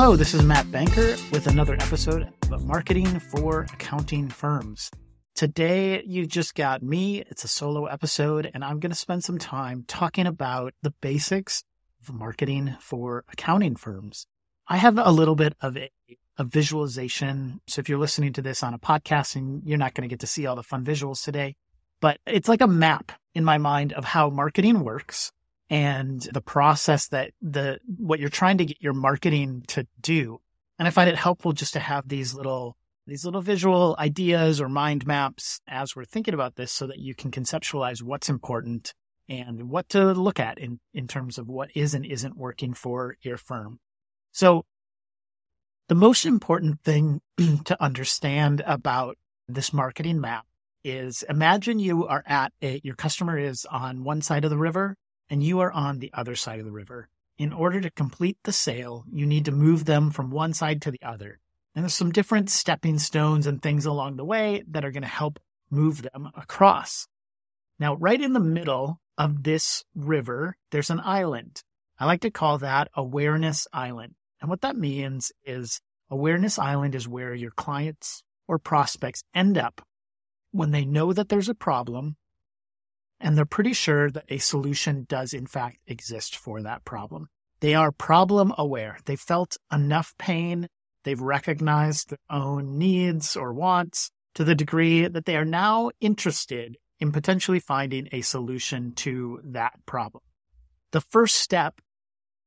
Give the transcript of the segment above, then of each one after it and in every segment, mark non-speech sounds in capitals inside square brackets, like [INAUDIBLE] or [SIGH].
Hello, this is Matt Banker with another episode of Marketing for Accounting Firms. Today, you just got me. It's a solo episode, and I'm going to spend some time talking about the basics of marketing for accounting firms. I have a little bit of a, a visualization. So if you're listening to this on a podcast and you're not going to get to see all the fun visuals today, but it's like a map in my mind of how marketing works and the process that the what you're trying to get your marketing to do. And I find it helpful just to have these little these little visual ideas or mind maps as we're thinking about this so that you can conceptualize what's important and what to look at in, in terms of what is and isn't working for your firm. So the most important thing [CLEARS THROAT] to understand about this marketing map is imagine you are at a, your customer is on one side of the river and you are on the other side of the river. In order to complete the sale, you need to move them from one side to the other. And there's some different stepping stones and things along the way that are going to help move them across. Now, right in the middle of this river, there's an island. I like to call that Awareness Island. And what that means is Awareness Island is where your clients or prospects end up when they know that there's a problem and they're pretty sure that a solution does in fact exist for that problem. They are problem aware. They felt enough pain. They've recognized their own needs or wants to the degree that they are now interested in potentially finding a solution to that problem. The first step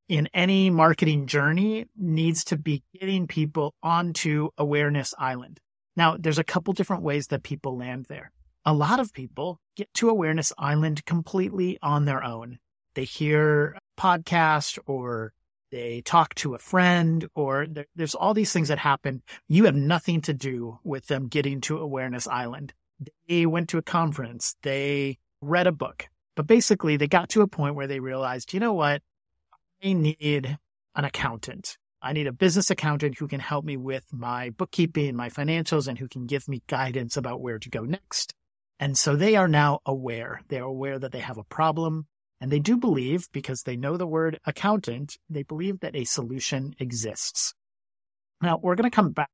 in any marketing journey needs to be getting people onto Awareness Island. Now, there's a couple different ways that people land there a lot of people get to Awareness Island completely on their own. They hear a podcast or they talk to a friend or there, there's all these things that happen. You have nothing to do with them getting to Awareness Island. They went to a conference. They read a book, but basically they got to a point where they realized, you know what? I need an accountant. I need a business accountant who can help me with my bookkeeping, and my financials, and who can give me guidance about where to go next. And so they are now aware. They are aware that they have a problem. And they do believe, because they know the word accountant, they believe that a solution exists. Now, we're going to come back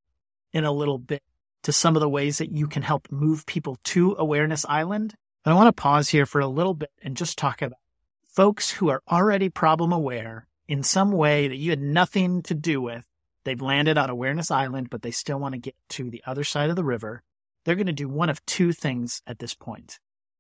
in a little bit to some of the ways that you can help move people to Awareness Island. But I want to pause here for a little bit and just talk about folks who are already problem aware in some way that you had nothing to do with. They've landed on Awareness Island, but they still want to get to the other side of the river they're going to do one of two things at this point.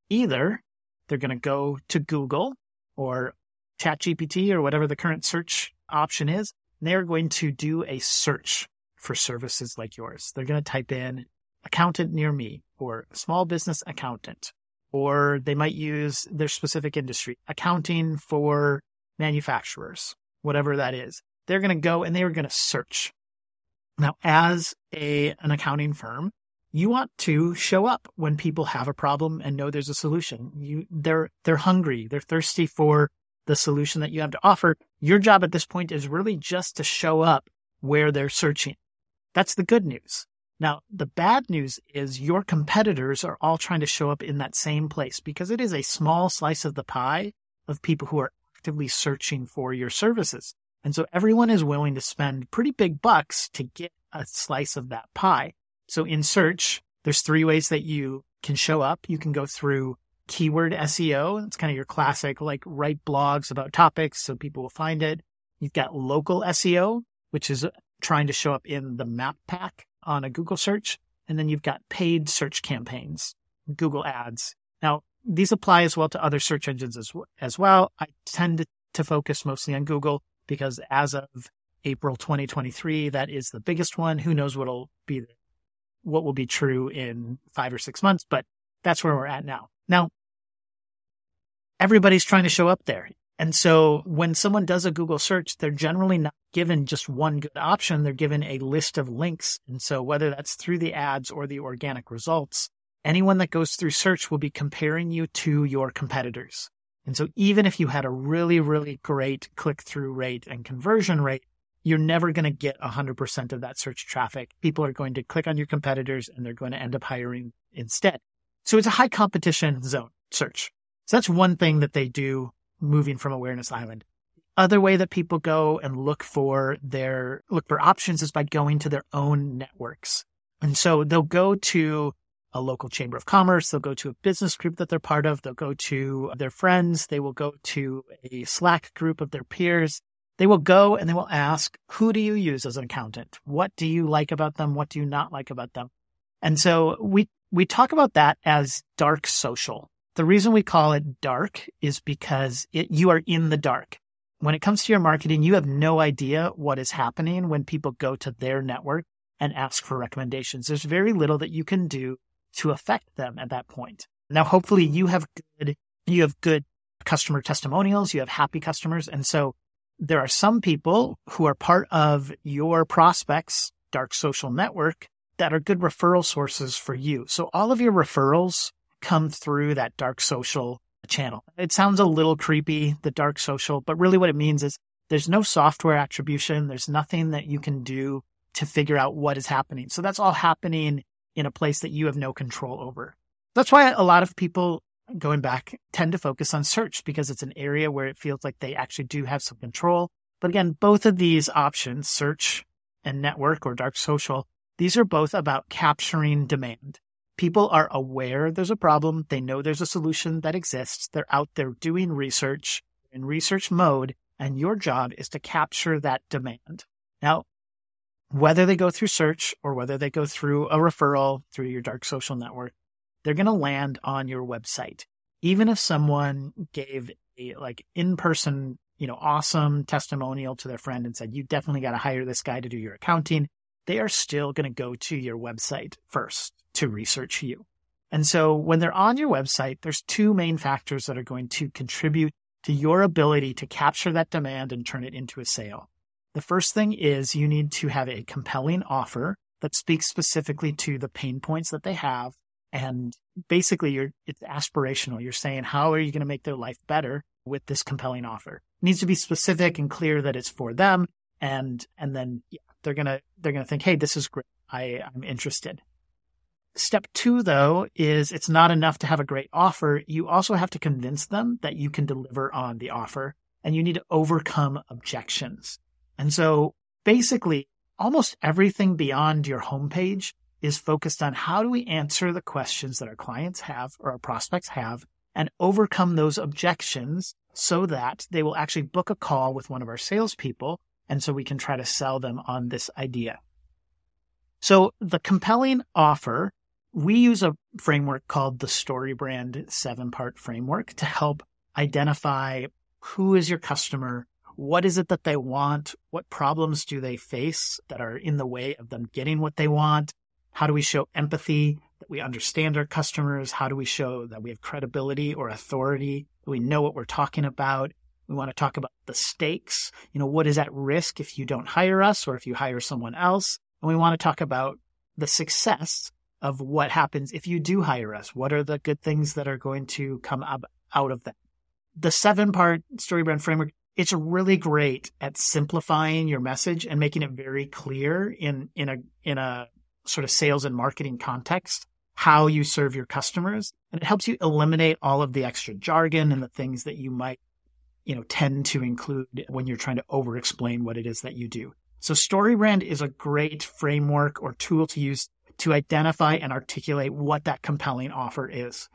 Either they're going to go to Google or ChatGPT or whatever the current search option is. They're going to do a search for services like yours. They're going to type in accountant near me or small business accountant, or they might use their specific industry, accounting for manufacturers, whatever that is. They're going to go and they are going to search. Now, as a, an accounting firm, you want to show up when people have a problem and know there's a solution. You, they're, they're hungry. They're thirsty for the solution that you have to offer. Your job at this point is really just to show up where they're searching. That's the good news. Now, the bad news is your competitors are all trying to show up in that same place because it is a small slice of the pie of people who are actively searching for your services. And so everyone is willing to spend pretty big bucks to get a slice of that pie. So in search, there's three ways that you can show up. You can go through keyword SEO. It's kind of your classic, like write blogs about topics so people will find it. You've got local SEO, which is uh, trying to show up in the map pack on a Google search. And then you've got paid search campaigns, Google ads. Now, these apply as well to other search engines as, as well. I tend to, to focus mostly on Google because as of April 2023, that is the biggest one. Who knows what'll be what will be true in five or six months, but that's where we're at now. Now, everybody's trying to show up there. And so when someone does a Google search, they're generally not given just one good option. They're given a list of links. And so whether that's through the ads or the organic results, anyone that goes through search will be comparing you to your competitors. And so even if you had a really, really great click through rate and conversion rate, you're never going to get 100% of that search traffic. People are going to click on your competitors and they're going to end up hiring instead. So it's a high competition zone search. So that's one thing that they do moving from Awareness Island. other way that people go and look for their look for options is by going to their own networks. And so they'll go to a local chamber of commerce. They'll go to a business group that they're part of. They'll go to their friends. They will go to a Slack group of their peers. They will go and they will ask, who do you use as an accountant? What do you like about them? What do you not like about them? And so we, we talk about that as dark social. The reason we call it dark is because it, you are in the dark. When it comes to your marketing, you have no idea what is happening when people go to their network and ask for recommendations. There's very little that you can do to affect them at that point. Now, hopefully you have good, you have good customer testimonials, you have happy customers. And so there are some people who are part of your prospects dark social network that are good referral sources for you. So all of your referrals come through that dark social channel. It sounds a little creepy, the dark social, but really what it means is there's no software attribution. There's nothing that you can do to figure out what is happening. So that's all happening in a place that you have no control over. That's why a lot of people going back tend to focus on search because it's an area where it feels like they actually do have some control. But again, both of these options, search and network or dark social, these are both about capturing demand. People are aware there's a problem. They know there's a solution that exists. They're out there doing research in research mode, and your job is to capture that demand. Now, whether they go through search or whether they go through a referral through your dark social network, they're going to land on your website. Even if someone gave a like in-person, you know, awesome testimonial to their friend and said, you definitely got to hire this guy to do your accounting, they are still going to go to your website first to research you. And so when they're on your website, there's two main factors that are going to contribute to your ability to capture that demand and turn it into a sale. The first thing is you need to have a compelling offer that speaks specifically to the pain points that they have. And basically you're, it's aspirational. You're saying, how are you going to make their life better with this compelling offer? It needs to be specific and clear that it's for them. And, and then yeah, they're going to, they're going to think, Hey, this is great. I, I'm interested. Step two, though, is it's not enough to have a great offer. You also have to convince them that you can deliver on the offer and you need to overcome objections. And so basically almost everything beyond your homepage is focused on how do we answer the questions that our clients have or our prospects have and overcome those objections so that they will actually book a call with one of our salespeople. And so we can try to sell them on this idea. So the compelling offer, we use a framework called the StoryBrand seven part framework to help identify who is your customer, what is it that they want? What problems do they face that are in the way of them getting what they want? How do we show empathy that we understand our customers? How do we show that we have credibility or authority? That we know what we're talking about? We want to talk about the stakes. You know, what is at risk if you don't hire us or if you hire someone else? And we want to talk about the success of what happens if you do hire us. What are the good things that are going to come up out of that? The seven part StoryBrand framework it's really great at simplifying your message and making it very clear in, in a, in a sort of sales and marketing context, how you serve your customers. And it helps you eliminate all of the extra jargon and the things that you might, you know, tend to include when you're trying to over explain what it is that you do. So StoryBrand is a great framework or tool to use to identify and articulate what that compelling offer is.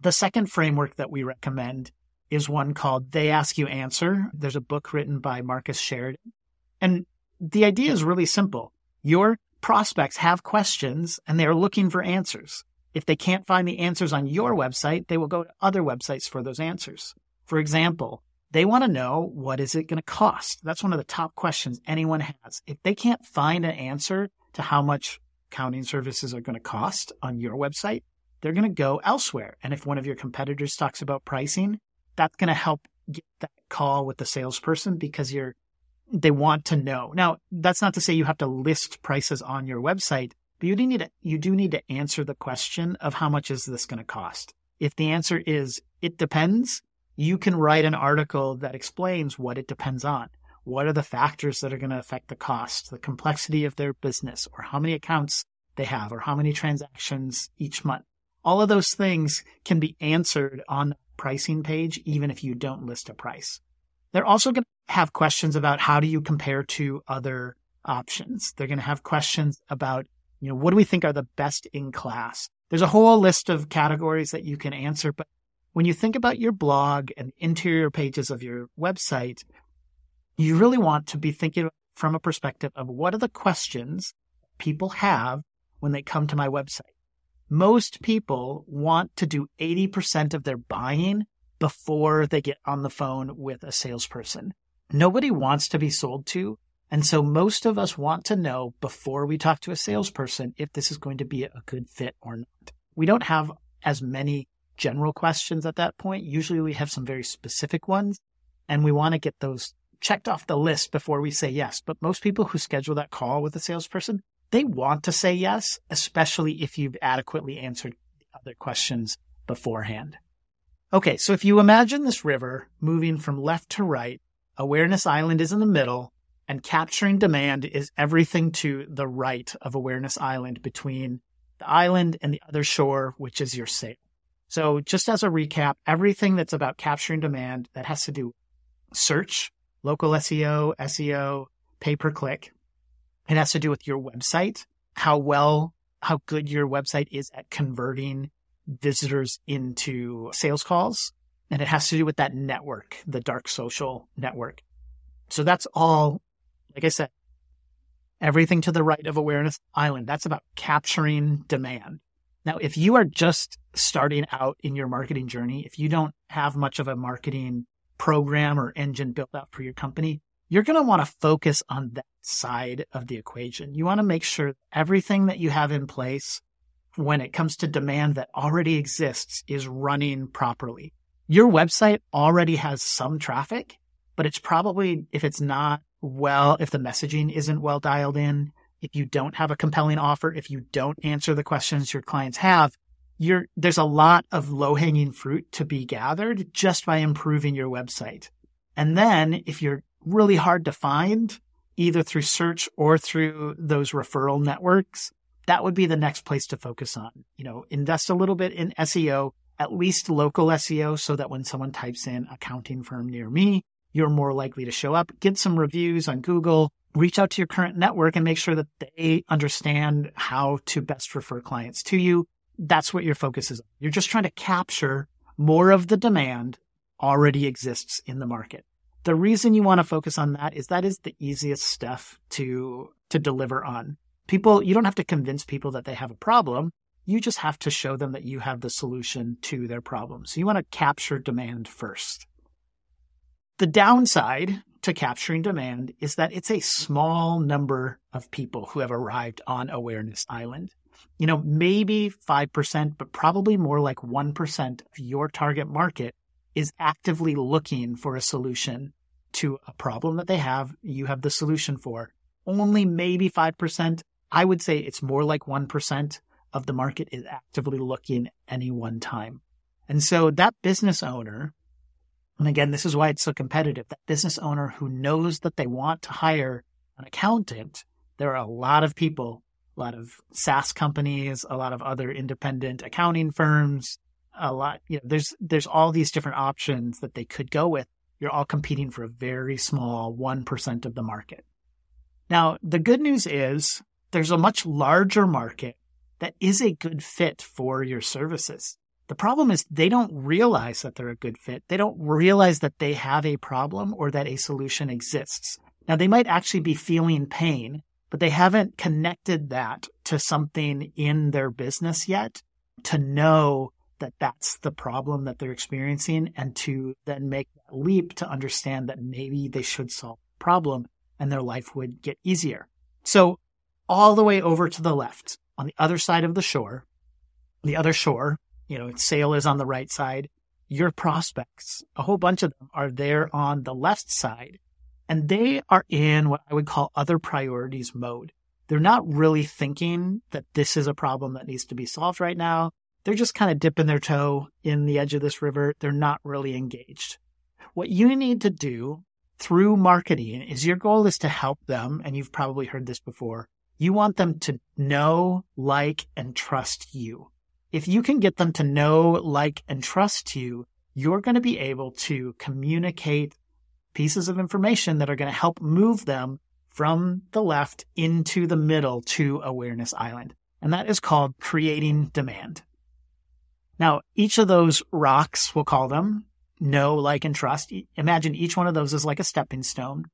The second framework that we recommend is one called They Ask You Answer. There's a book written by Marcus Sheridan. And the idea is really simple. Your prospects have questions and they are looking for answers. If they can't find the answers on your website, they will go to other websites for those answers. For example, they want to know what is it going to cost? That's one of the top questions anyone has. If they can't find an answer to how much accounting services are going to cost on your website, they're going to go elsewhere. And if one of your competitors talks about pricing, that's going to help get that call with the salesperson because you're they want to know. Now, that's not to say you have to list prices on your website, but you do need to, you do need to answer the question of how much is this going to cost? If the answer is it depends, you can write an article that explains what it depends on. What are the factors that are going to affect the cost, the complexity of their business, or how many accounts they have, or how many transactions each month? All of those things can be answered on the pricing page, even if you don't list a price. They're also going to have questions about how do you compare to other options. They're going to have questions about, you know, what do we think are the best in class? There's a whole list of categories that you can answer, but when you think about your blog and interior pages of your website, you really want to be thinking from a perspective of what are the questions people have when they come to my website. Most people want to do 80% of their buying before they get on the phone with a salesperson. Nobody wants to be sold to. And so most of us want to know before we talk to a salesperson if this is going to be a good fit or not. We don't have as many general questions at that point. Usually we have some very specific ones and we want to get those checked off the list before we say yes. But most people who schedule that call with a salesperson, they want to say yes, especially if you've adequately answered other questions beforehand. Okay, so if you imagine this river moving from left to right, Awareness Island is in the middle, and capturing demand is everything to the right of Awareness Island between the island and the other shore, which is your sale. So just as a recap, everything that's about capturing demand that has to do search, local SEO, SEO, pay per click. It has to do with your website, how well, how good your website is at converting visitors into sales calls. And it has to do with that network, the dark social network. So that's all, like I said, everything to the right of Awareness Island. That's about capturing demand. Now, if you are just starting out in your marketing journey, if you don't have much of a marketing program or engine built out for your company, you're going to want to focus on that side of the equation. You want to make sure everything that you have in place when it comes to demand that already exists is running properly. Your website already has some traffic, but it's probably, if it's not well, if the messaging isn't well dialed in, if you don't have a compelling offer, if you don't answer the questions your clients have, you're, there's a lot of low hanging fruit to be gathered just by improving your website. And then if you're really hard to find, either through search or through those referral networks, that would be the next place to focus on. You know, invest a little bit in SEO, at least local SEO, so that when someone types in accounting firm near me, you're more likely to show up. Get some reviews on Google, reach out to your current network and make sure that they understand how to best refer clients to you. That's what your focus is. You're just trying to capture more of the demand already exists in the market. The reason you want to focus on that is that is the easiest stuff to, to deliver on. People, you don't have to convince people that they have a problem. You just have to show them that you have the solution to their problem. So you want to capture demand first. The downside to capturing demand is that it's a small number of people who have arrived on Awareness Island. You know, maybe 5%, but probably more like 1% of your target market is actively looking for a solution to a problem that they have, you have the solution for. Only maybe 5%. I would say it's more like 1% of the market is actively looking any one time. And so that business owner and again, this is why it's so competitive. That business owner who knows that they want to hire an accountant, there are a lot of people, a lot of SaaS companies, a lot of other independent accounting firms, a lot, you know, there's, there's all these different options that they could go with. You're all competing for a very small 1% of the market. Now, the good news is there's a much larger market that is a good fit for your services. The problem is they don't realize that they're a good fit. They don't realize that they have a problem or that a solution exists. Now they might actually be feeling pain, but they haven't connected that to something in their business yet to know that that's the problem that they're experiencing and to then make that leap to understand that maybe they should solve the problem and their life would get easier. So all the way over to the left on the other side of the shore, the other shore, you know, sale is on the right side. Your prospects, a whole bunch of them are there on the left side and they are in what I would call other priorities mode. They're not really thinking that this is a problem that needs to be solved right now. They're just kind of dipping their toe in the edge of this river. They're not really engaged. What you need to do through marketing is your goal is to help them. And you've probably heard this before. You want them to know, like, and trust you if you can get them to know, like, and trust you, you're going to be able to communicate pieces of information that are going to help move them from the left into the middle to Awareness Island. And that is called creating demand. Now, each of those rocks, we'll call them, know, like, and trust. Imagine each one of those is like a stepping stone.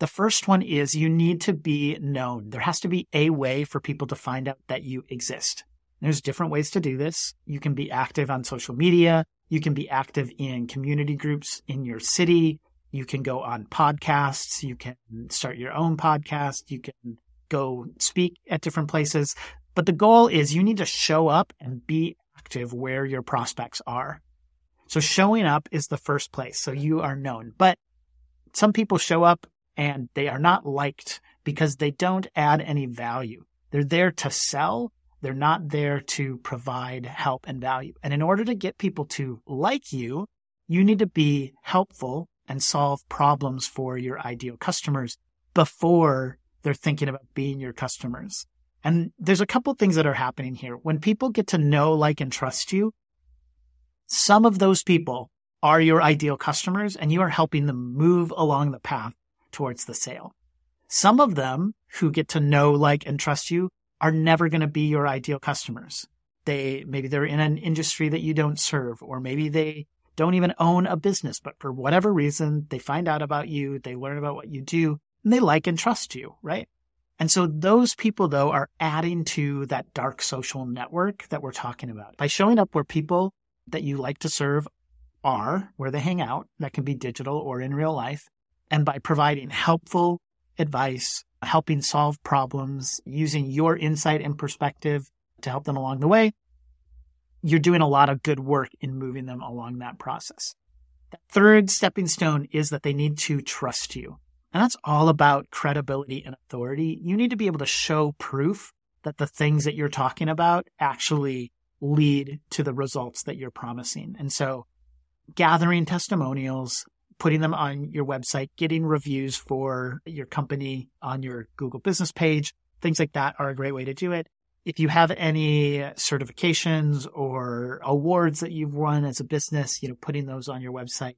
The first one is you need to be known. There has to be a way for people to find out that you exist. There's different ways to do this. You can be active on social media. You can be active in community groups in your city. You can go on podcasts. You can start your own podcast. You can go speak at different places. But the goal is you need to show up and be active where your prospects are. So showing up is the first place. So you are known. But some people show up and they are not liked because they don't add any value. They're there to sell. They're not there to provide help and value. And in order to get people to like you, you need to be helpful and solve problems for your ideal customers before they're thinking about being your customers. And there's a couple things that are happening here. When people get to know, like, and trust you, some of those people are your ideal customers and you are helping them move along the path towards the sale. Some of them who get to know, like, and trust you are never going to be your ideal customers. They, maybe they're in an industry that you don't serve, or maybe they don't even own a business, but for whatever reason, they find out about you, they learn about what you do, and they like and trust you, right? And so those people though are adding to that dark social network that we're talking about by showing up where people that you like to serve are, where they hang out, that can be digital or in real life, and by providing helpful advice, helping solve problems, using your insight and perspective to help them along the way, you're doing a lot of good work in moving them along that process. The third stepping stone is that they need to trust you. And that's all about credibility and authority. You need to be able to show proof that the things that you're talking about actually lead to the results that you're promising. And so gathering testimonials, putting them on your website, getting reviews for your company on your Google business page, things like that are a great way to do it. If you have any certifications or awards that you've won as a business, you know, putting those on your website.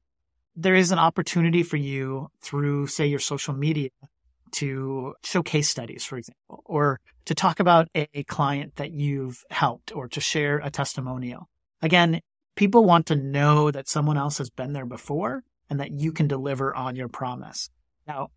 There is an opportunity for you through, say, your social media to show case studies, for example, or to talk about a client that you've helped or to share a testimonial. Again, people want to know that someone else has been there before and that you can deliver on your promise. Now,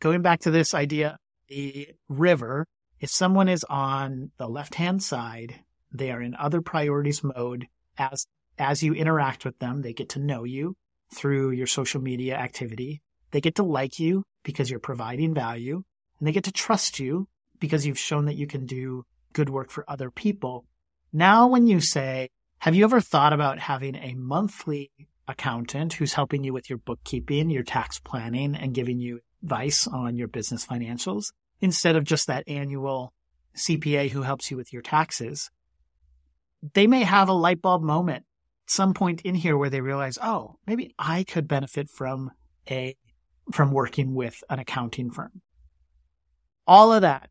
going back to this idea, the river, if someone is on the left hand side, they are in other priorities mode. As, as you interact with them, they get to know you through your social media activity. They get to like you because you're providing value and they get to trust you because you've shown that you can do good work for other people. Now, when you say, have you ever thought about having a monthly accountant who's helping you with your bookkeeping, your tax planning, and giving you advice on your business financials instead of just that annual CPA who helps you with your taxes? They may have a light bulb moment some point in here where they realize, oh, maybe I could benefit from a from working with an accounting firm. All of that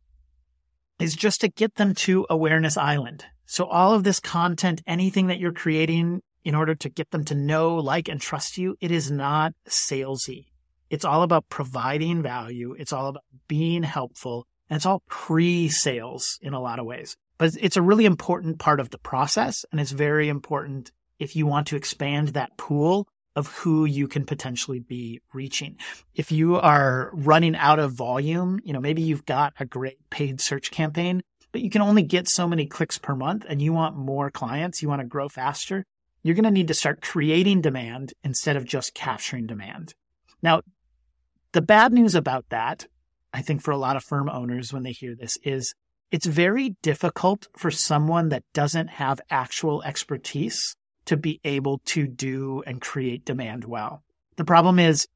is just to get them to Awareness Island. So all of this content, anything that you're creating in order to get them to know, like, and trust you, it is not salesy. It's all about providing value. It's all about being helpful. And it's all pre sales in a lot of ways. But it's a really important part of the process. And it's very important if you want to expand that pool of who you can potentially be reaching. If you are running out of volume, you know, maybe you've got a great paid search campaign, but you can only get so many clicks per month and you want more clients, you want to grow faster, you're going to need to start creating demand instead of just capturing demand. Now, the bad news about that, I think for a lot of firm owners when they hear this is it's very difficult for someone that doesn't have actual expertise to be able to do and create demand well. The problem is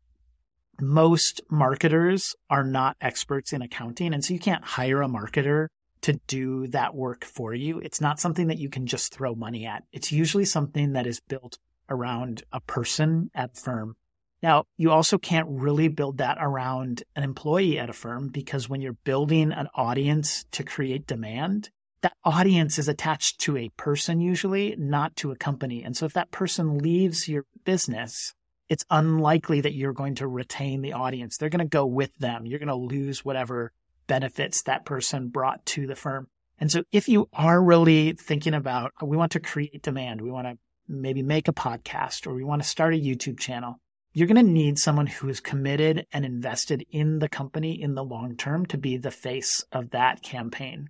most marketers are not experts in accounting. And so you can't hire a marketer to do that work for you. It's not something that you can just throw money at. It's usually something that is built around a person at firm. Now, you also can't really build that around an employee at a firm because when you're building an audience to create demand, that audience is attached to a person usually, not to a company. And so if that person leaves your business, it's unlikely that you're going to retain the audience. They're going to go with them. You're going to lose whatever benefits that person brought to the firm. And so if you are really thinking about, we want to create demand, we want to maybe make a podcast or we want to start a YouTube channel, you're going to need someone who is committed and invested in the company in the long term to be the face of that campaign.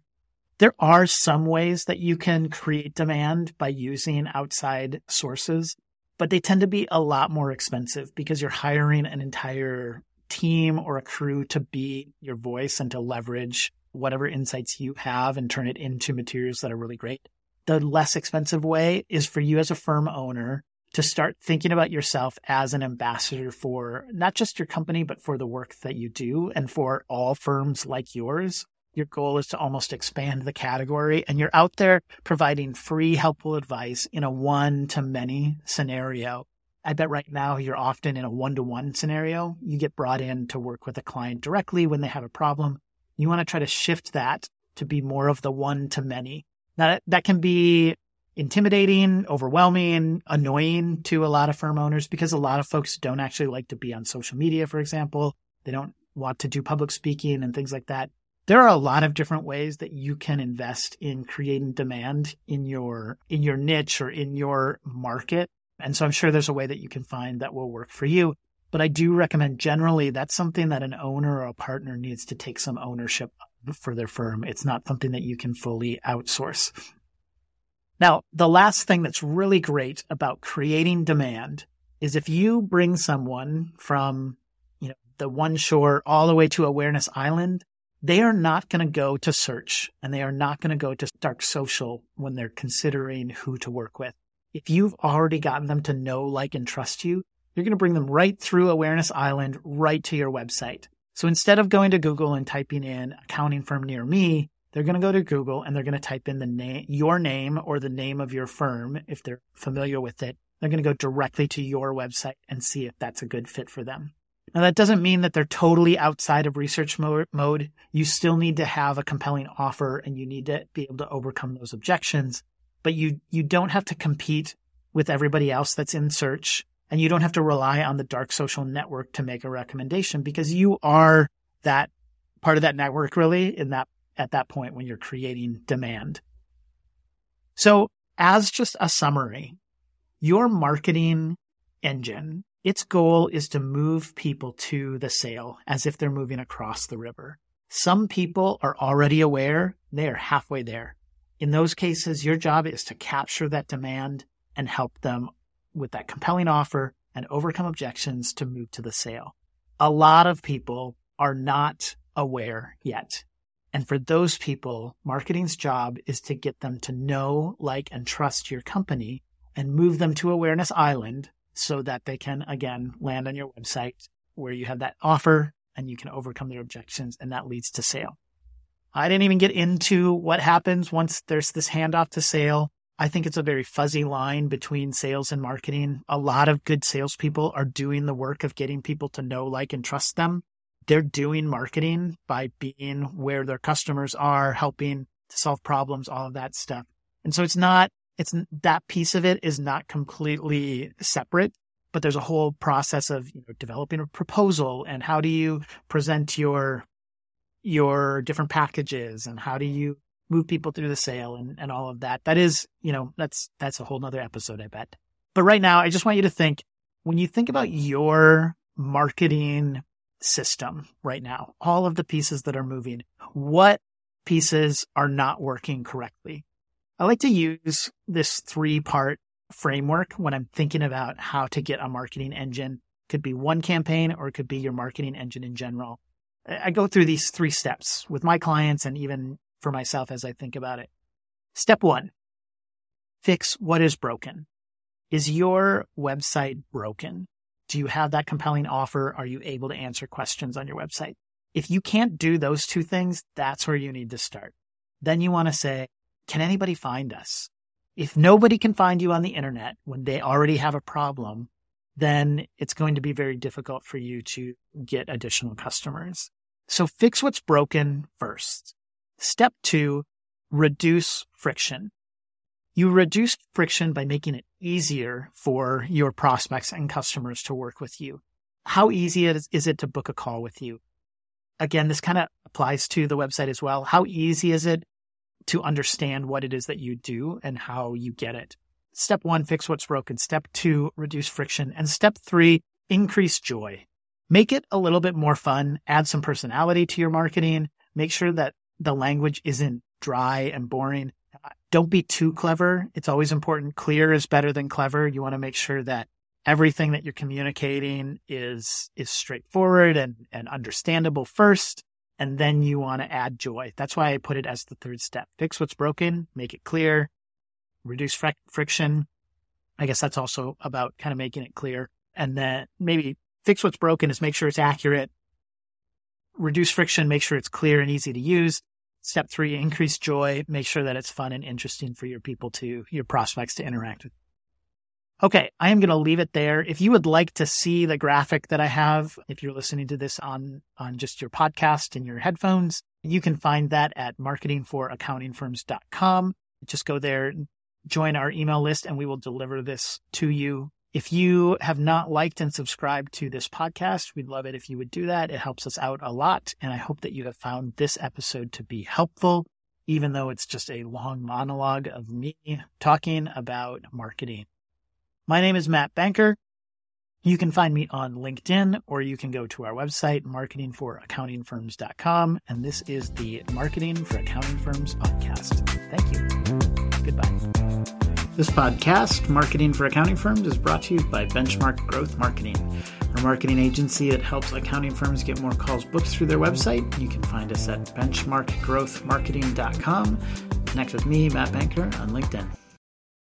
There are some ways that you can create demand by using outside sources, but they tend to be a lot more expensive because you're hiring an entire team or a crew to be your voice and to leverage whatever insights you have and turn it into materials that are really great. The less expensive way is for you as a firm owner to start thinking about yourself as an ambassador for not just your company, but for the work that you do and for all firms like yours your goal is to almost expand the category and you're out there providing free, helpful advice in a one to many scenario. I bet right now you're often in a one to one scenario. You get brought in to work with a client directly when they have a problem. You want to try to shift that to be more of the one to many. Now that can be intimidating, overwhelming, annoying to a lot of firm owners because a lot of folks don't actually like to be on social media, for example. They don't want to do public speaking and things like that there are a lot of different ways that you can invest in creating demand in your in your niche or in your market. And so I'm sure there's a way that you can find that will work for you. But I do recommend generally that's something that an owner or a partner needs to take some ownership for their firm. It's not something that you can fully outsource. Now, the last thing that's really great about creating demand is if you bring someone from, you know, the one shore all the way to Awareness Island, they are not going to go to search and they are not going to go to dark social when they're considering who to work with. If you've already gotten them to know, like, and trust you, you're going to bring them right through Awareness Island, right to your website. So instead of going to Google and typing in accounting firm near me, they're going to go to Google and they're going to type in the name, your name or the name of your firm if they're familiar with it. They're going to go directly to your website and see if that's a good fit for them. Now, that doesn't mean that they're totally outside of research mode. You still need to have a compelling offer and you need to be able to overcome those objections. But you, you don't have to compete with everybody else that's in search and you don't have to rely on the dark social network to make a recommendation because you are that part of that network really in that, at that point when you're creating demand. So as just a summary, your marketing engine its goal is to move people to the sale as if they're moving across the river. Some people are already aware they are halfway there. In those cases, your job is to capture that demand and help them with that compelling offer and overcome objections to move to the sale. A lot of people are not aware yet. And for those people, marketing's job is to get them to know, like, and trust your company and move them to Awareness Island so that they can again land on your website where you have that offer and you can overcome their objections and that leads to sale. I didn't even get into what happens once there's this handoff to sale. I think it's a very fuzzy line between sales and marketing. A lot of good salespeople are doing the work of getting people to know, like, and trust them. They're doing marketing by being where their customers are, helping to solve problems, all of that stuff. And so it's not it's that piece of it is not completely separate, but there's a whole process of you know, developing a proposal and how do you present your your different packages and how do you move people through the sale and, and all of that. That is, you know, that's that's a whole nother episode, I bet. But right now, I just want you to think when you think about your marketing system right now, all of the pieces that are moving, what pieces are not working correctly? I like to use this three part framework when I'm thinking about how to get a marketing engine. Could be one campaign or it could be your marketing engine in general. I go through these three steps with my clients and even for myself as I think about it. Step one, fix what is broken. Is your website broken? Do you have that compelling offer? Are you able to answer questions on your website? If you can't do those two things, that's where you need to start. Then you want to say, can anybody find us? If nobody can find you on the internet when they already have a problem, then it's going to be very difficult for you to get additional customers. So fix what's broken first. Step two, reduce friction. You reduce friction by making it easier for your prospects and customers to work with you. How easy is, it to book a call with you? Again, this kind of applies to the website as well. How easy is it to understand what it is that you do and how you get it? Step one, fix what's broken. Step two, reduce friction. And step three, increase joy. Make it a little bit more fun. Add some personality to your marketing. Make sure that the language isn't dry and boring. Don't be too clever. It's always important. Clear is better than clever. You want to make sure that everything that you're communicating is is straightforward and, and understandable first. And then you want to add joy. That's why I put it as the third step. Fix what's broken, make it clear, reduce fr- friction. I guess that's also about kind of making it clear. And then maybe fix what's broken is make sure it's accurate, reduce friction, make sure it's clear and easy to use. Step three, increase joy, make sure that it's fun and interesting for your people to, your prospects to interact with. Okay, I am going to leave it there. If you would like to see the graphic that I have, if you're listening to this on, on just your podcast and your headphones, you can find that at marketingforaccountingfirms.com. Just go there, join our email list, and we will deliver this to you. If you have not liked and subscribed to this podcast, we'd love it if you would do that. It helps us out a lot. And I hope that you have found this episode to be helpful, even though it's just a long monologue of me talking about marketing. My name is Matt Banker. You can find me on LinkedIn or you can go to our website, marketingforaccountingfirms.com. And this is the Marketing for Accounting Firms podcast. Thank you. Goodbye. This podcast, Marketing for Accounting Firms, is brought to you by Benchmark Growth Marketing, a marketing agency that helps accounting firms get more calls booked through their website. You can find us at benchmarkgrowthmarketing.com. Connect with me, Matt Banker, on LinkedIn.